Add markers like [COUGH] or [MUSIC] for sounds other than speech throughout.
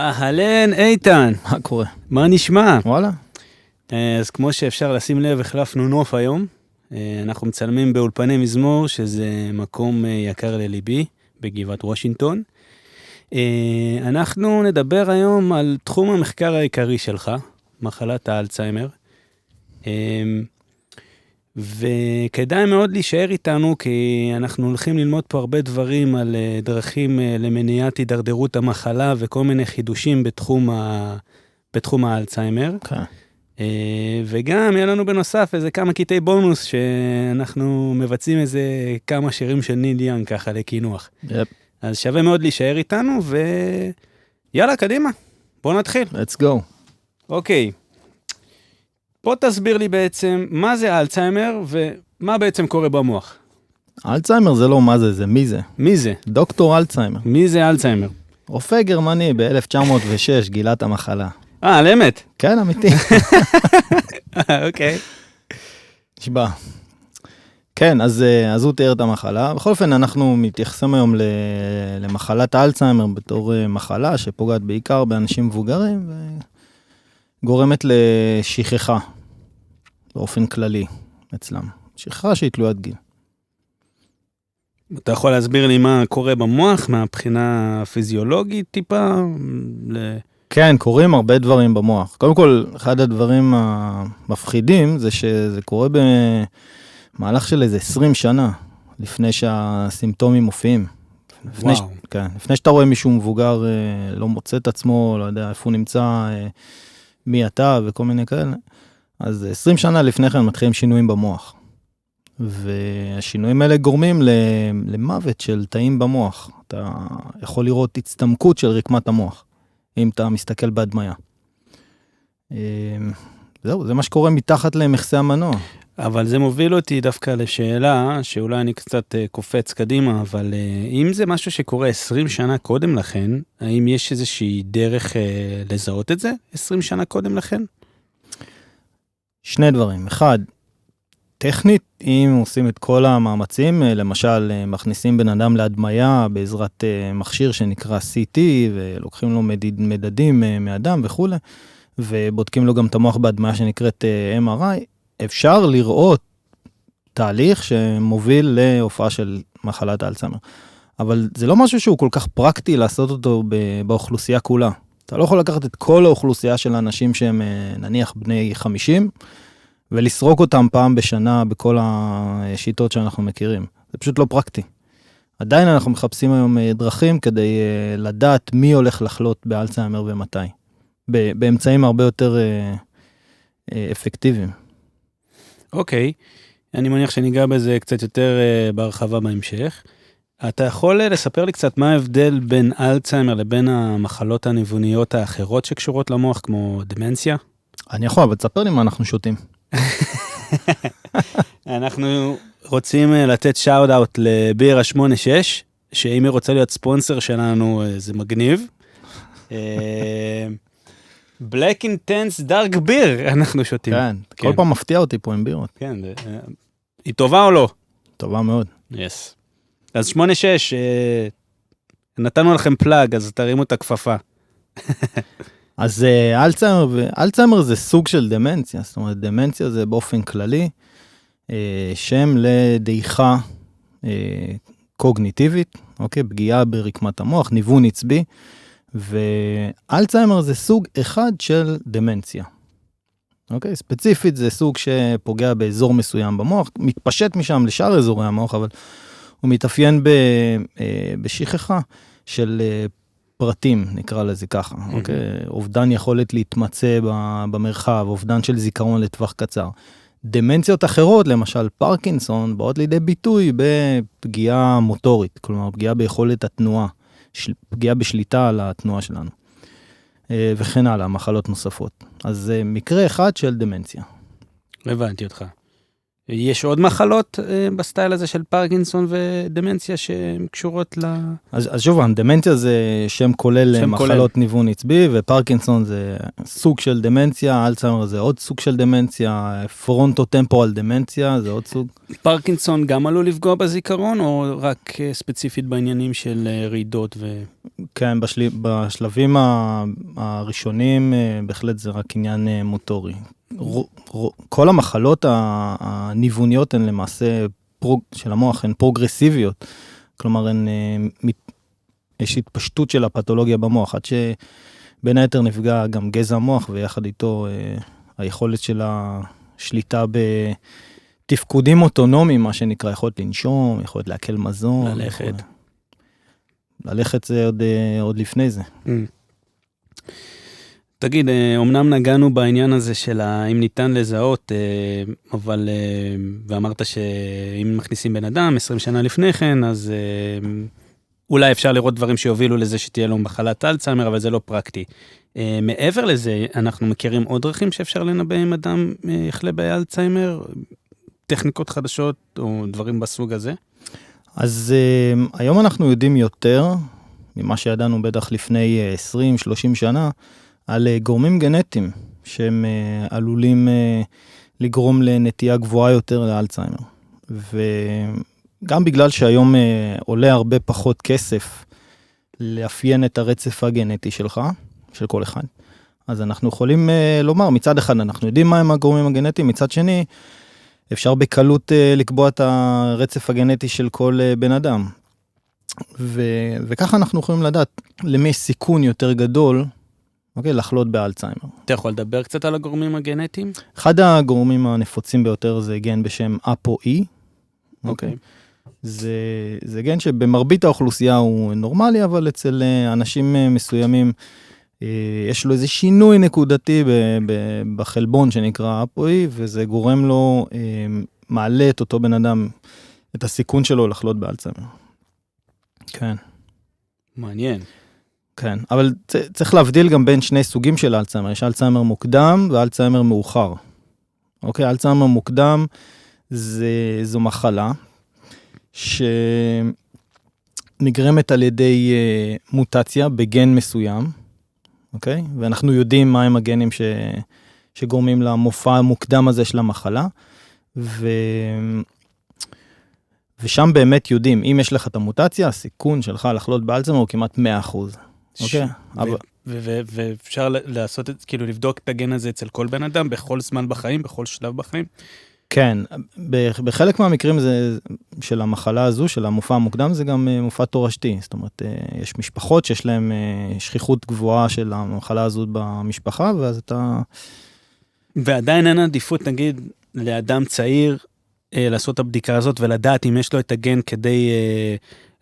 אהלן, איתן, מה קורה? מה נשמע? וואלה. אה, אז כמו שאפשר לשים לב, החלפנו נוף היום. אה, אנחנו מצלמים באולפני מזמור, שזה מקום אה, יקר לליבי, בגבעת וושינגטון. אנחנו נדבר היום על תחום המחקר העיקרי שלך, מחלת האלצהיימר. וכדאי מאוד להישאר איתנו, כי אנחנו הולכים ללמוד פה הרבה דברים על אה, דרכים אה, למניעת הידרדרות המחלה וכל מיני חידושים בתחום, ה... בתחום האלצהיימר. כן. אה, וגם יהיה לנו בנוסף איזה כמה קטעי בונוס שאנחנו מבצעים איזה כמה שירים של ניל יאנג ככה לקינוח. יפ, אז שווה מאוד להישאר איתנו ויאללה, קדימה, בוא נתחיל. let's go. אוקיי, בוא תסביר לי בעצם מה זה האלצהיימר ומה בעצם קורה במוח. אלצהיימר זה לא מה זה, זה מי זה. מי זה? דוקטור אלצהיימר. מי זה אלצהיימר? רופא גרמני ב-1906 גילה את המחלה. אה, על אמת. כן, אמיתי. [LAUGHS] אוקיי. נשבע. כן, אז, אה, אז הוא תיאר את המחלה. בכל אופן, אנחנו מתייחסים היום ל- למחלת האלצהיימר בתור אה, מחלה שפוגעת בעיקר באנשים מבוגרים וגורמת לשכחה באופן כללי אצלם. שכחה שהיא תלוית גיל. אתה יכול להסביר לי מה קורה במוח מהבחינה הפיזיולוגית טיפה? ל- כן, קורים הרבה דברים במוח. קודם כל, אחד הדברים המפחידים זה שזה קורה במהלך של איזה 20 שנה לפני שהסימפטומים מופיעים. לפני, ש... כן, לפני שאתה רואה מישהו מבוגר אה, לא מוצא את עצמו, לא יודע איפה הוא נמצא, אה, מי אתה וכל מיני כאלה, אז 20 שנה לפני כן מתחילים שינויים במוח. והשינויים האלה גורמים למוות של תאים במוח. אתה יכול לראות הצטמקות של רקמת המוח. אם אתה מסתכל בהדמיה. אה, זהו, זה מה שקורה מתחת למכסה המנוע. אבל זה מוביל אותי דווקא לשאלה, שאולי אני קצת אה, קופץ קדימה, אבל אה, אם זה משהו שקורה 20 שנה קודם לכן, האם יש איזושהי דרך אה, לזהות את זה 20 שנה קודם לכן? שני דברים. אחד, טכנית, אם עושים את כל המאמצים, אה, למשל אה, מכניסים בן אדם להדמיה בעזרת אה, מכשיר שנקרא CT, ולוקחים לו מדיד, מדדים מאדם וכולי, ובודקים לו גם את המוח בהדמיה שנקראת MRI, אפשר לראות תהליך שמוביל להופעה של מחלת האלצהיימר. אבל זה לא משהו שהוא כל כך פרקטי לעשות אותו באוכלוסייה כולה. אתה לא יכול לקחת את כל האוכלוסייה של האנשים שהם אה, נניח בני 50, ולסרוק אותם פעם בשנה בכל השיטות שאנחנו מכירים. זה פשוט לא פרקטי. עדיין אנחנו מחפשים היום אה, דרכים כדי אה, לדעת מי הולך לחלות באלצהיימר ומתי. באמצעים הרבה יותר אפקטיביים. אוקיי, אני מניח שניגע בזה קצת יותר בהרחבה בהמשך. אתה יכול אה, לספר לי קצת מה ההבדל בין אלצהיימר לבין המחלות הניווניות האחרות שקשורות למוח, כמו דמנציה? אני יכול, אבל תספר לי מה אנחנו שותים. [LAUGHS] אנחנו רוצים אה, לתת שאוט אאוט לבירה 86, שאם היא רוצה להיות ספונסר שלנו אה, זה מגניב. בלק אינטנס דארק ביר אנחנו שותים. כן, כן. כל פעם מפתיע אותי פה עם בירות. כן, היא טובה או לא? טובה מאוד. יס. אז 8-6, אה, נתנו לכם פלאג, אז תרימו את הכפפה. אז אה, אלצהיימר, אלצהיימר זה סוג של דמנציה, זאת אומרת דמנציה זה באופן כללי אה, שם לדעיכה אה, קוגניטיבית, אוקיי, פגיעה ברקמת המוח, ניוון עצבי, ואלצהיימר זה סוג אחד של דמנציה. אוקיי, ספציפית זה סוג שפוגע באזור מסוים במוח, מתפשט משם לשאר אזורי המוח, אבל הוא מתאפיין ב, אה, בשכחה של אה, פרטים, נקרא לזה ככה, Mhm. אוקיי? אובדן יכולת להתמצא במרחב, אובדן של זיכרון לטווח קצר. דמנציות אחרות, למשל פרקינסון, באות לידי ביטוי בפגיעה מוטורית, כלומר פגיעה ביכולת התנועה, של, פגיעה בשליטה על התנועה שלנו. אה, וכן הלאה, מחלות נוספות. אז זה מקרה אחד של דמנציה. הבנתי אותך. יש עוד מחלות אה, בסטייל הזה של פרקינסון ודמנציה שהן קשורות ל... אז, אז שוב, דמנציה זה שם כולל שם מחלות כולל. ניוון עצבי, ופרקינסון זה סוג של דמנציה, אלצהיימר זה עוד סוג של דמנציה, frontotemporal dementia זה עוד סוג. פרקינסון גם עלול לפגוע בזיכרון, או רק אה, ספציפית בעניינים של אה, רעידות ו... כן, בשל... בשלבים הראשונים בהחלט זה רק עניין מוטורי. כל המחלות הניווניות הן למעשה, פרוג, של המוח, הן פרוגרסיביות. כלומר, הן, אה, יש התפשטות של הפתולוגיה במוח, עד שבין היתר נפגע גם גזע המוח, ויחד איתו אה, היכולת של השליטה בתפקודים אוטונומיים, מה שנקרא, יכולת לנשום, יכולת לעכל מזון. ללכת. יכול... ללכת זה עוד, אה, עוד לפני זה. Mm. תגיד, אה, נגענו בעניין הזה של האם ניתן לזהות, אה, אבל, אה, ואמרת שאם מכניסים בן אדם 20 שנה לפני כן, אז אולי אפשר לראות דברים שיובילו לזה שתהיה לו מחלת אלצהיימר, אבל זה לא פרקטי. מעבר לזה, אנחנו מכירים עוד דרכים שאפשר לנבא אם אדם יחלה באלצהיימר? טכניקות חדשות או דברים בסוג הזה? אז היום אנחנו יודעים יותר ממה שידענו בטח לפני 20-30 שנה. על אה, גורמים גנטיים שהם אה, עלולים אה, לגרום לנטייה גבוהה יותר לאלצהיימר. וגם בגלל שהיום עולה הרבה פחות כסף לאפיין את הרצף הגנטי שלך, של כל אחד, אז אנחנו יכולים לומר, מצד אחד אנחנו יודעים מהם הגורמים הגנטיים, מצד שני, אפשר בקלות לקבוע את הרצף הגנטי של כל בן אדם. ו- וככה אנחנו יכולים לדעת למי יש סיכון יותר גדול אוקיי? לחלות באלצהיימר. אתה יכול לדבר קצת על הגורמים הגנטיים? אחד הגורמים הנפוצים ביותר זה גן בשם ApoE. אוקיי. זה, זה גן שבמרבית האוכלוסייה הוא נורמלי, אבל אצל אה, אנשים אה, מסוימים אה, יש לו איזה שינוי נקודתי בחלבון שנקרא ApoE, וזה גורם לו, מעלה את אותו בן אדם, את הסיכון שלו לחלות באלצהיימר. כן. מעניין. כן, אבל צריך להבדיל גם בין שני סוגים של אלצהיימר, יש אלצהיימר מוקדם ואלצהיימר מאוחר. אוקיי, אלצהיימר מוקדם זה, זו מחלה שנגרמת על ידי uh, מוטציה בגן מסוים, אוקיי? ואנחנו יודעים מהם הגנים ש, שגורמים למופע המוקדם הזה של המחלה, ו... ושם באמת יודעים, אם יש לך את המוטציה, הסיכון שלך לחלות באלצהיימר הוא כמעט 100%. אוקיי. ואפשר לעשות את, כאילו לבדוק את הגן הזה אצל כל בן אדם בכל זמן בחיים, בכל שלב בחיים? כן, בחלק מהמקרים זה, של המחלה הזו, של המופע המוקדם, זה גם אה, מופע תורשתי. זאת אומרת, אה, יש משפחות שיש להן אה, שכיחות גבוהה של המחלה הזו במשפחה, ואז אתה... ועדיין אין עדיפות, נגיד, לאדם צעיר לעשות את הבדיקה הזאת ולדעת אם יש לו את הגן כדי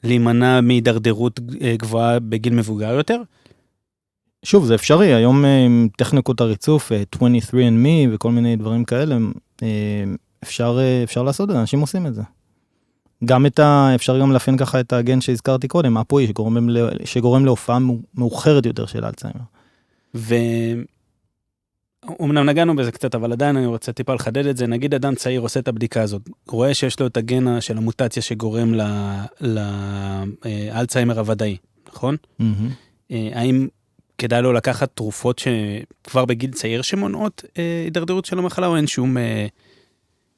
להימנע מהידרדרות אה, גבוהה בגיל מבוגר יותר? שוב, זה אפשרי, היום אה, עם טכניקות הריצוף, 23andMe אה, וכל מיני דברים כאלה, אפשר, אפשר לעשות את זה, אנשים עושים את זה. גם את ה... אפשר גם לאפיין ככה את הגן שהזכרתי קודם, אפוי, שגורם, שגורם להופעה מאוחרת יותר של אלצהיימר. אמנם נגענו בזה קצת, אבל עדיין אני רוצה טיפה לחדד את זה. נגיד אדם צעיר עושה את הבדיקה הזאת, רואה שיש לו את הגן של המוטציה שגורם לאלצהיימר הוודאי, נכון? Mm-hmm. האם כדאי לו לקחת תרופות שכבר בגיל צעיר שמונעות אה, הידרדרות של המחלה, או אין שום, אה,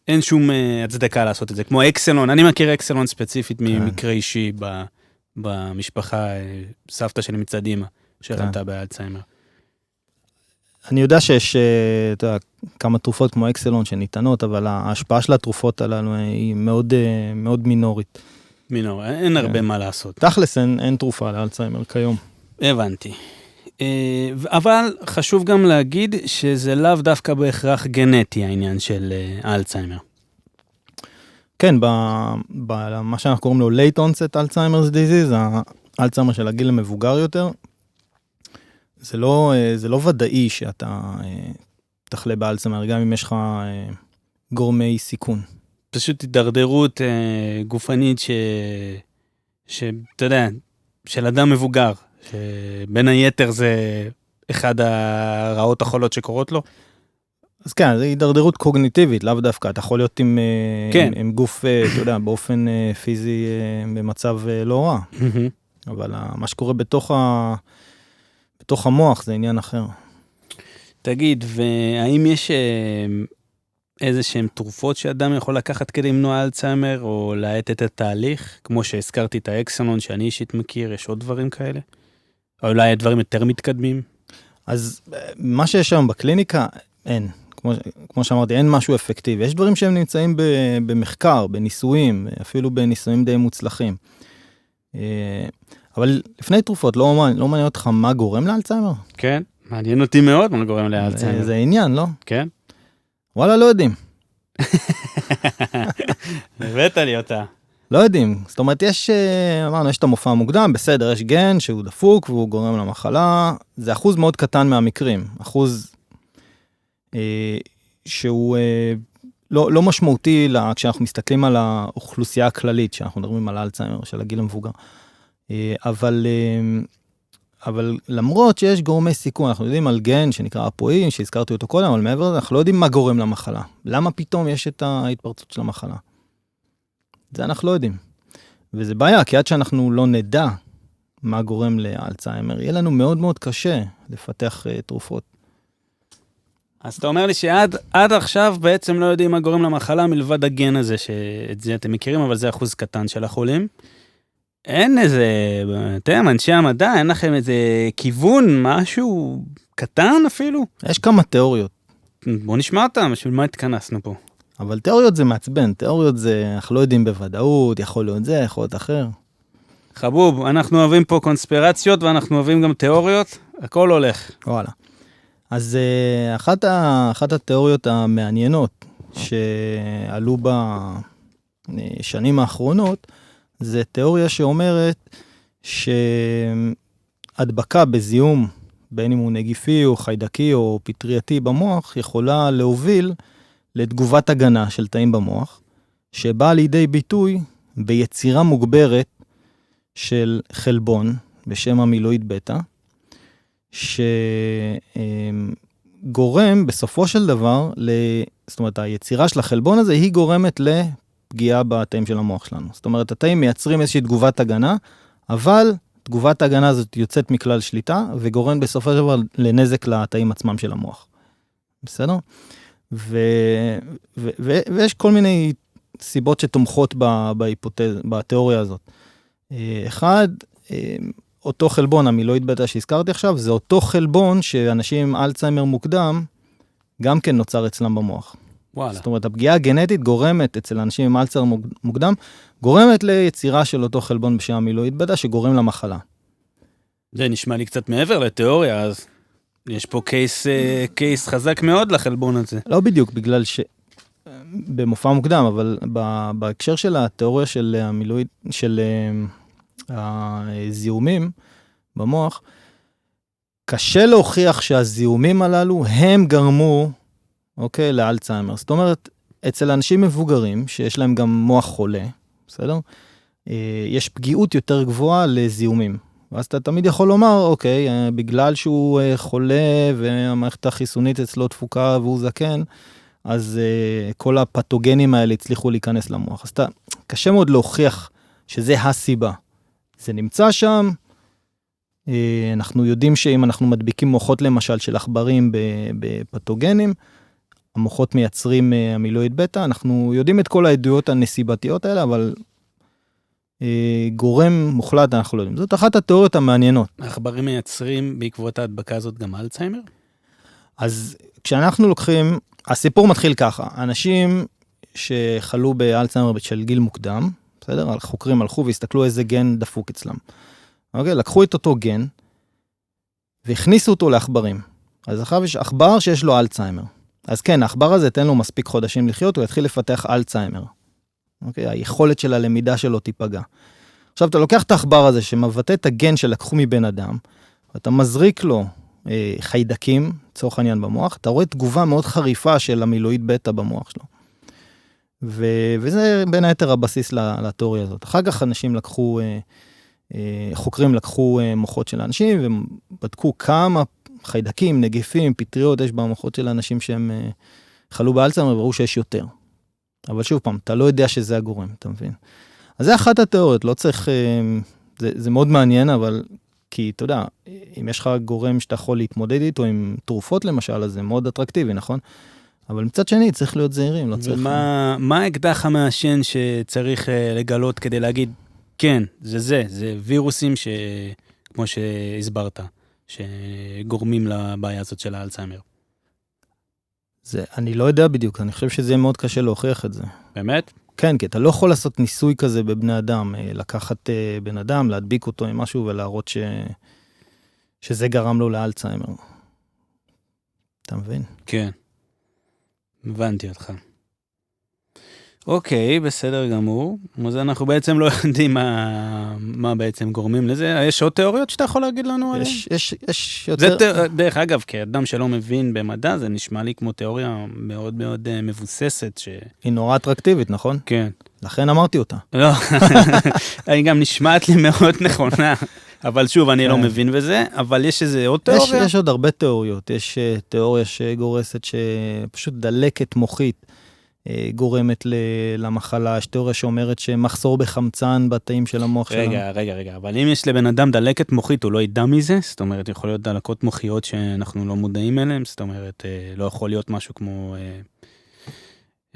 אין שום הצדקה לעשות את זה? כמו אקסלון, אני מכיר אקסלון ספציפית כן. ממקרה אישי במשפחה, סבתא שלי מצד אימא, כן. באלצהיימר. אני יודע שיש, אה, אתה יודע, כמה תרופות כמו אקסלון שניתנות, אבל ההשפעה של התרופות הללו היא מאוד, אה, מאוד מינורית. מינור, אין כן. הרבה מה לעשות. תכלס אין, אין תרופה לאלצהיימר כיום. הבנתי. אה, אבל חשוב גם להגיד שזה לאו דווקא בהכרח גנטי העניין של אלצהיימר. כן, במה שאנחנו קוראים לו late onset Alzheimer's disease, האלצהיימר של הגיל המבוגר יותר, זה לא, אה, זה לא ודאי שאתה אה, תחלה באלצהיימר, גם אם יש לך אה, גורמי סיכון. פשוט הידרדרות גופנית ש... שאתה יודע, של אדם מבוגר, שבין היתר זה אחד הרעות החולות שקורות לו. אז כן, זה הידרדרות קוגניטיבית, לאו דווקא, אתה יכול להיות עם, כן. עם, עם גוף, אתה יודע, באופן פיזי במצב לא רע, אבל מה שקורה בתוך, ה, בתוך המוח זה עניין אחר. תגיד, והאם יש אה, איזה שהן תרופות שאדם יכול לקחת כדי למנוע אלצהיימר, או להאט את התהליך? כמו שהזכרתי את האקסונון שאני אישית מכיר, יש עוד דברים כאלה? או אולי דברים יותר מתקדמים? אז אה, מה שיש היום בקליניקה, אין. כמו, כמו שאמרתי, אין משהו אפקטיבי. יש דברים שהם נמצאים ב, במחקר, בניסויים, אפילו בניסויים די מוצלחים. אבל לפני תרופות, לא, לא מעניין אותך מה גורם לאלצהיימר? כן, מעניין אותי מאוד מה גורם לאלצהיימר. זה, עניין, לא? כן? וואלה, לא יודעים. [LAUGHS] הבאת לי אותה. לא יודעים. זאת אומרת, יש, אה, אמרנו, יש את המופע המוקדם, בסדר, יש גן שהוא דפוק והוא גורם למחלה. זה אחוז מאוד קטן מהמקרים. אחוז אה, שהוא אה, לא, לא משמעותי לה, כשאנחנו מסתכלים על האוכלוסייה הכללית, כשאנחנו מדברים על אלצהיימר של הגיל המבוגר. אה, אבל, אה, אבל למרות שיש גורמי סיכון, אנחנו יודעים על גן שנקרא אפואים, שהזכרתי אותו קודם, אבל מעבר לזה, אנחנו לא יודעים מה גורם למחלה. למה פתאום יש את ההתפרצות של המחלה? זה אנחנו לא יודעים. וזה בעיה, כי עד שאנחנו לא נדע מה גורם לאלצהיימר, יהיה לנו מאוד מאוד קשה לפתח uh, תרופות. אז אתה אומר לי שעד עד עכשיו בעצם לא יודעים מה גורם למחלה מלבד הגן הזה, שאת זה אתם מכירים, אבל זה אחוז קטן של החולים. אין איזה, אתם אנשי המדע, אין לכם איזה כיוון, משהו קטן אפילו? יש כמה תיאוריות, בוא נשמע אותם, בשביל מה התכנסנו פה? אבל תיאוריות זה מעצבן, תיאוריות זה, אנחנו לא יודעים בוודאות, יכול להיות זה, יכול להיות אחר. חבוב, אנחנו אוהבים פה קונספירציות ואנחנו אוהבים גם תיאוריות, הכל הולך. וואלה. אז uh, אחת, ה, אחת התיאוריות המעניינות שעלו בשנים האחרונות, זה תיאוריה שאומרת שהדבקה בזיהום, בין אם הוא נגיפי או חיידקי או פטרייתי במוח, יכולה להוביל לתגובת הגנה של תאים במוח, שבאה לידי ביטוי ביצירה מוגברת של חלבון בשם המילואיד בטא, שגורם בסופו של דבר, ל... זאת אומרת, היצירה של החלבון הזה היא גורמת לפגיעה בתאים של המוח שלנו. זאת אומרת, התאים מייצרים איזושהי תגובת הגנה, אבל תגובת ההגנה הזאת יוצאת מכלל שליטה וגורם בסופו של דבר לנזק לתאים עצמם של המוח. בסדר? ו... ו... ו... ויש כל מיני סיבות שתומכות ב... בהיפותז... בתיאוריה הזאת. אה, אחד, אה, אותו חלבון, המילואיד בטא שהזכרתי עכשיו, זה אותו חלבון שאנשים עם אלצהיימר מוקדם, גם כן נוצר אצלם במוח. וואלה. זאת אומרת, הפגיעה הגנטית גורמת אצל אנשים עם מוג- מוקדם, גורמת ליצירה של אותו חלבון בשם המילואיד בטא שגורם למחלה. זה נשמע לי קצת מעבר לתיאוריה, אז יש פה קייס, אה, קייס חזק מאוד לחלבון הזה. לא בדיוק, בגלל ש... במופע מוקדם, אבל בהקשר של התיאוריה של המילואיד, של אה, הזיהומים במוח, קשה להוכיח שהזיהומים הללו הם גרמו, אוקיי, לאלצהיימר. זאת אומרת, אצל אנשים מבוגרים, שיש להם גם מוח חולה, בסדר? אה, יש פגיעות יותר גבוהה לזיהומים. ואז אתה תמיד יכול לומר, אוקיי, אה, בגלל שהוא אה, חולה והמערכת החיסונית אצלו תפוקה והוא זקן, אז כל הפתוגנים האלה הצליחו להיכנס למוח. אז אתה, קשה מאוד להוכיח שזה הסיבה. זה נמצא שם, אנחנו יודעים שאם אנחנו מדביקים מוחות למשל של עכברים בפתוגנים, המוחות מייצרים uh, המילואיד בטא, אנחנו יודעים את כל העדויות הנסיבתיות האלה, אבל uh, גורם מוחלט אנחנו לא יודעים. זאת אחת התיאוריות המעניינות. העכברים מייצרים בעקבות ההדבקה הזאת גם אלצהיימר? אז כשאנחנו לוקחים, הסיפור מתחיל ככה, אנשים שחלו באלצהיימר של גיל מוקדם, בסדר? החוקרים הלכו והסתכלו איזה גן דפוק אצלם. אוקיי? לקחו את אותו גן והכניסו אותו לעכברים. אז עכשיו יש עכבר שיש לו אלצהיימר. אז כן, העכבר הזה תן לו מספיק חודשים לחיות, הוא יתחיל לפתח אלצהיימר. אוקיי? היכולת של הלמידה שלו תיפגע. עכשיו, אתה לוקח את העכבר הזה שמבטא את הגן שלקחו מבן אדם, ואתה מזריק לו אה, חיידקים, לצורך העניין במוח, אתה רואה תגובה מאוד חריפה של המילואיד בטא במוח שלו. ו- וזה בין היתר הבסיס לתיאוריה הזאת. אחר כך אנשים לקחו, אה, אה, חוקרים לקחו אה, מוחות של אנשים ובדקו כמה חיידקים, נגיפים, פטריות, יש במוחות של אנשים שהם אה, חלו באלצהיימר, ברור שיש יותר. אבל שוב פעם, אתה לא יודע שזה הגורם, אתה מבין? אז זה אחת התיאוריות, לא צריך... אה, זה, זה מאוד מעניין, אבל כי אתה יודע, אם יש לך גורם שאתה יכול להתמודד איתו עם תרופות למשל, אז זה מאוד אטרקטיבי, נכון? אבל מצד שני, צריך להיות זהירים, לא צריך... ומה מה האקדח המעשן שצריך אה, לגלות כדי להגיד, כן, זה זה, זה וירוסים ש... כמו שהסברת, שגורמים לבעיה הזאת של האלצהיימר. זה, אני לא יודע בדיוק, אני חושב שזה יהיה מאוד קשה להוכיח את זה. באמת? כן, כי אתה לא יכול לעשות ניסוי כזה בבני אדם, אה, לקחת אה, בן אדם, להדביק אותו עם משהו ולהראות ש... שזה גרם לו לאלצהיימר. אתה מבין? כן. הבנתי אותך. אוקיי, בסדר גמור. אז אנחנו בעצם לא יודעים מה, מה בעצם גורמים לזה. יש עוד תיאוריות שאתה יכול להגיד לנו עליהן? יש, יש, יש זה יותר... תא... דרך אגב, כאדם שלא מבין במדע, זה נשמע לי כמו תיאוריה מאוד מאוד אה, מבוססת, ש... היא נורא אטרקטיבית, נכון? כן. לכן אמרתי אותה. לא, [LAUGHS] היא גם נשמעת לי מאוד נכונה. אבל שוב, אני לא כן. מבין בזה, אבל יש איזה עוד יש, תיאוריה? יש עוד הרבה תיאוריות. יש אה, תיאוריה שגורסת שפשוט דלקת מוחית גורמת ל- למחלה. יש תיאוריה שאומרת שמחסור בחמצן בתאים של המוח שלנו. רגע, רגע, רגע, אבל אם יש לבן אדם דלקת מוחית, הוא לא ידע מזה? זאת אומרת, יכול להיות דלקות מוחיות שאנחנו לא מודעים אליהן? זאת אומרת, אה, לא יכול להיות משהו כמו... אה,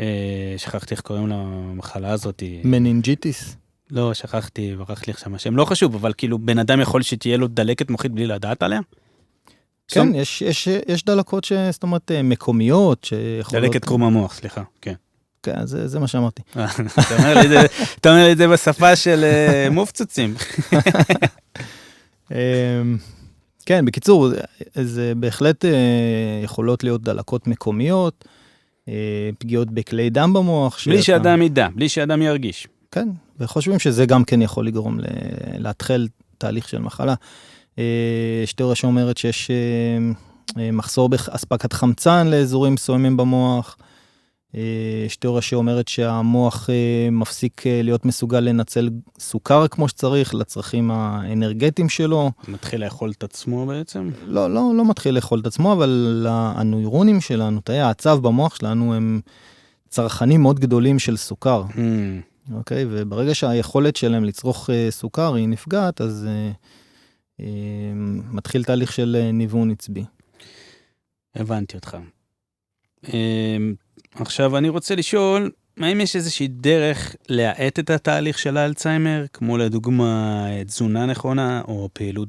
אה, שכחתי איך קוראים למחלה הזאת. meningitis. לא, שכחתי, ברח לי עכשיו השם. לא חשוב, אבל כאילו, בן אדם יכול שתהיה לו דלקת מוחית בלי לדעת עליה? כן, יש, יש, יש דלקות ש... זאת אומרת, אה, מקומיות שיכולות... דלקת קרום המוח, סליחה, כן. כן, זה, זה מה שאמרתי. אתה אומר לי את זה- אתה אומר לי את זה בשפה של אה, מופצוצים. [LAUGHS] אמ, כן, בקיצור, זה- בהחלט אה, יכולות להיות דלקות מקומיות, אה, פגיעות בכלי דם במוח. בלי שאתה- שאדם ידע, בלי שאדם ירגיש. כן, וחושבים שזה גם כן יכול לגרום להתחיל תהליך של מחלה. יש תיאוריה שאומרת שיש אה, אה, מחסור באספקת חמצן לאזורים מסוימים במוח. יש תיאוריה שאומרת שהמוח אה, מפסיק להיות מסוגל לנצל סוכר כמו שצריך לצרכים האנרגטיים שלו. מתחיל לאכול את עצמו בעצם. לא, לא, לא מתחיל לאכול את עצמו, אבל הנוירונים שלנו, תאי העצב במוח שלנו הם צרכנים מאוד גדולים של סוכר. Hmm, אוקיי? וברגע שהיכולת שלהם לצרוך סוכר היא נפגעת, אז אה, מתחיל תהליך של אה, ניוון עצבי. הבנתי אותך. אמ, עכשיו אני רוצה לשאול, האם יש איזושהי דרך להאט את התהליך של האלצהיימר, כמו לדוגמה תזונה נכונה או פעילות